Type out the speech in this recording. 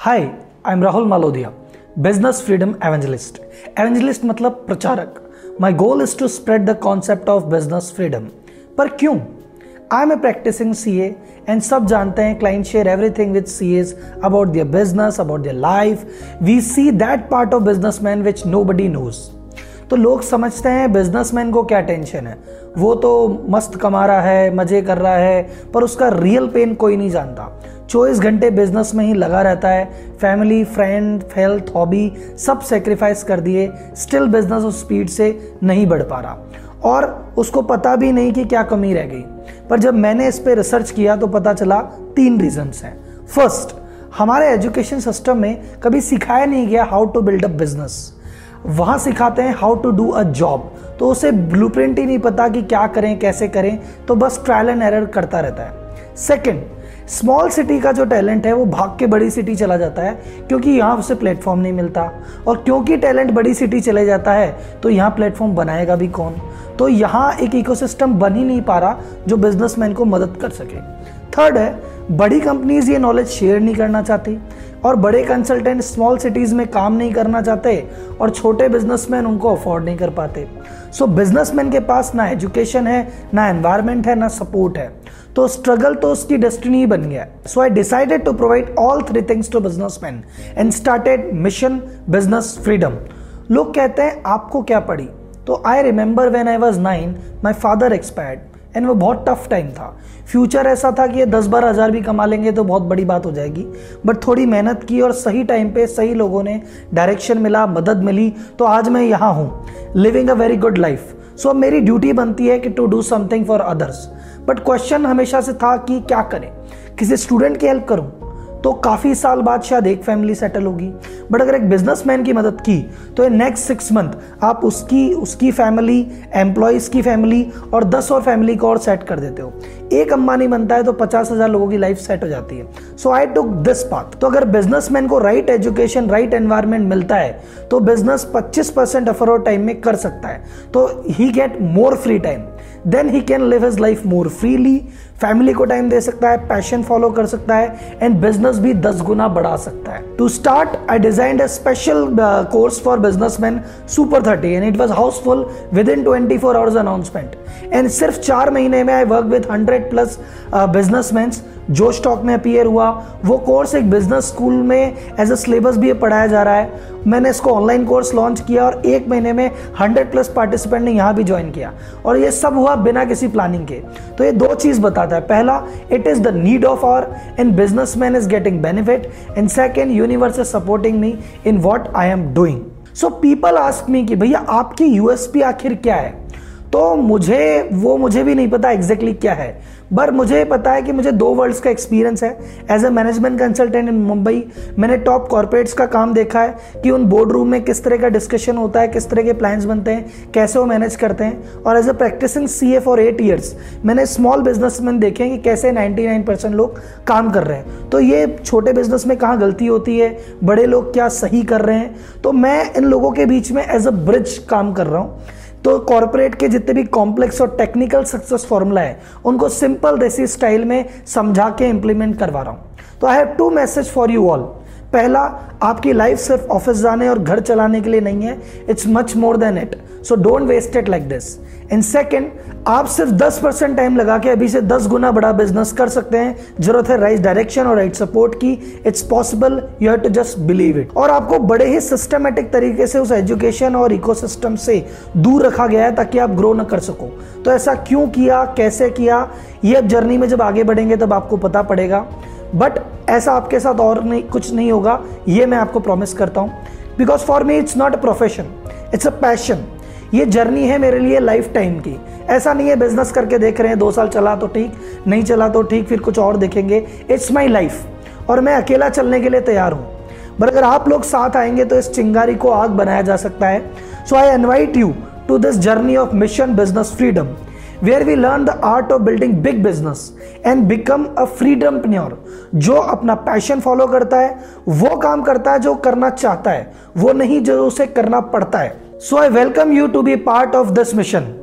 Hi I am Rahul Malodiya business freedom evangelist evangelist मतलब प्रचारक। My goal is to spread the concept of business freedom पर क्यों? I am a practicing C A and सब जानते हैं client share everything with C A's about their business about their life we see that part of businessman which nobody knows तो लोग समझते हैं businessman को क्या टेंशन है। वो तो मस्त कमा रहा है, मज़े कर रहा है, पर उसका रियल पेन कोई नहीं जानता। चौबीस घंटे बिज़नेस में ही लगा रहता है। फैमिली फ्रेंड हेल्थ हॉबी सब सेक्रीफाइस कर दिए। स्टिल बिज़नेस उस स्पीड से नहीं बढ़ पा रहा। और उसको पता भी नहीं कि क्या कमी रह गई। पर जब मैंने इस पर रिसर्च किया तो पता चला तीन रीजंस हैं। फ़र्स्ट हमारे एजुकेशन सिस्टम में कभी सिखाया नहीं गया how to build up business वहाँ सिखाते हैं how to do a job तो उसे ब्लूप्रिंट ही नहीं पता कि क्या करें, कैसे करें तो बस ट्रायल एंड एरर करता रहता है। सेकेंड स्मॉल सिटी का जो टैलेंट है, वो भाग के बड़ी सिटी चला जाता है, क्योंकि यहाँ उसे प्लेटफॉर्म नहीं मिलता। और क्योंकि टैलेंट बड़ी सिटी चले जाता है तो यहाँ प्लेटफॉर्म बनाएगा भी कौन? तो यहाँ एक इकोसिस्टम बन ही नहीं पा रहा जो बिजनेसमैन को मदद कर सके। थर्ड है बड़ी कंपनीज़ ये नॉलेज शेयर नहीं करना चाहती और बड़े कंसल्टेंट स्मॉल सिटीज़ में काम नहीं करना चाहते और छोटे बिजनेसमैन उनको अफोर्ड नहीं कर पाते। सो so, बिजनेसमैन के पास ना एजुकेशन है ना एनवायरमेंट है ना सपोर्ट है। तो स्ट्रगल तो उसकी डेस्टिनी बन गया। So I decided to provide all three things to businessman and started mission business freedom लोग कहते हैं आपको क्या पड़ी? तो I remember when I was nine my father expired and वो बहुत टफ टाइम था। फ्यूचर ऐसा था कि ये दस बारह हज़ार भी कमा लेंगे तो बहुत बड़ी बात हो जाएगी। बट थोड़ी मेहनत की और सही टाइम पे सही लोगों ने डायरेक्शन मिला, मदद मिली तो आज मैं यहाँ हूँ। Living a very good life so अब मेरी ड्यूटी बनती है कि to do something for others but question हमेशा से था कि क्या करें? किसी स्टूडेंट की हेल्प करूँ? तो काफ़ी साल बाद शायद एक फैमिली सेटल होगी। बट अगर एक बिजनेसमैन की मदद की तो नेक्स्ट सिक्स मंथ आप उसकी उसकी फैमिली एम्प्लॉयज़ की फैमिली और दस और फैमिली को और सेट कर देते हो। एक अंबानी बनता है तो पचास हज़ार लोगों की लाइफ सेट हो जाती है। So I took this path तो अगर बिजनेसमैन को राइट एजुकेशन राइट एनवायरमेंट मिलता है तो बिज़नेस 25 परसेंट अफरोड टाइम में कर सकता है। तो he get more free time then he can live his life more freely family को टाइम दे सकता है पैशन फॉलो कर सकता है एंड बिज़नेस भी दस गुना बढ़ा सकता है। To start I design a special course for businessman super thirty and it was housefull within twenty four hours announcement and सिर्फ़ चार महीने में I work with hundred plus business जो स्टॉक में अपियर हुआ, वो कोर्स एक बिज़नेस स्कूल में एज अ सिलेबस भी पढ़ाया जा रहा है। मैंने इसको ऑनलाइन कोर्स लॉन्च किया और एक महीने में 100 प्लस पार्टिसिपेंट ने यहाँ भी ज्वाइन किया। और ये सब हुआ बिना किसी प्लानिंग के। तो ये दो चीज़ बताता है। पहला it is the need of hour in businessman is getting benefit and second universe is supporting me in what I am doing so people ask me कि भैया आपकी यूएसपी आखिर क्या है? तो मुझे, वो मुझे भी नहीं पता एग्जैक्टली exactly क्या है। पर मुझे पता है कि मुझे दो वर्ल्ड्स का एक्सपीरियंस है. As a management consultant in Mumbai मैंने टॉप कॉर्पोरेट्स का काम देखा है कि उन बोर्ड रूम में किस तरह का डिस्कशन होता है, किस तरह के प्लान्स बनते हैं, कैसे वो मैनेज करते हैं. और as a practicing C A for eight years मैंने स्मॉल बिजनेसमैन देखे हैं कि कैसे 99 परसेंट लोग काम कर रहे हैं. तो ये छोटे बिज़नेस में कहाँ गलती होती है, बड़े लोग क्या सही कर रहे हैं? तो मैं इन लोगों के बीच में एज अ ब्रिज काम कर रहा हूँ. तो कॉरपोरेट के जितने भी कॉम्प्लेक्स और टेक्निकल सक्सेस फॉर्मूला है, उनको सिंपल देसी स्टाइल में समझा के इंप्लीमेंट करवा रहा हूँ। तो I have two message for you all पहला, आपकी लाइफ सिर्फ़ ऑफ़िस जाने और घर चलाने के लिए नहीं है it's much more than it so don't waste it like this in second आप सिर्फ़ 10 परसेंट टाइम लगा के अभी से 10 गुना बड़ा बिज़नेस कर सकते हैं। ज़रूरत है राइट डायरेक्शन और राइट सपोर्ट की। It's possible you have to just believe it और आपको बड़े ही सिस्टमेटिक तरीके से उस एजुकेशन और इकोसिस्टम से दूर रखा गया है ताकि आप ग्रो न कर सको। तो ऐसा क्यों किया? कैसे किया? ये अब जर्नी में जब आगे बढ़ेंगे तब आपको पता पड़ेगा। बट ऐसा आपके साथ और नहीं, कुछ नहीं होगा, ये मैं आपको प्रॉमिस करता हूँ। Because for me it's not a profession it's a passion ये जर्नी है मेरे लिए लाइफ टाइम की। ऐसा नहीं है बिज़नेस करके देख रहे हैं, दो साल चला तो ठीक, नहीं चला तो ठीक, फिर कुछ और देखेंगे। इट्स माई लाइफ और मैं अकेला चलने के लिए तैयार हूँ। बट अगर आप लोग साथ आएँगे तो इस चिंगारी को आग बनाया जा सकता है। So I invite you to this journey of mission business freedom where we learn the art of building big business and become a freedom pure जो अपना पैशन फॉलो करता है, वो काम करता है जो करना चाहता है, वो नहीं जो उसे करना पड़ता है। So I welcome you to be part of this mission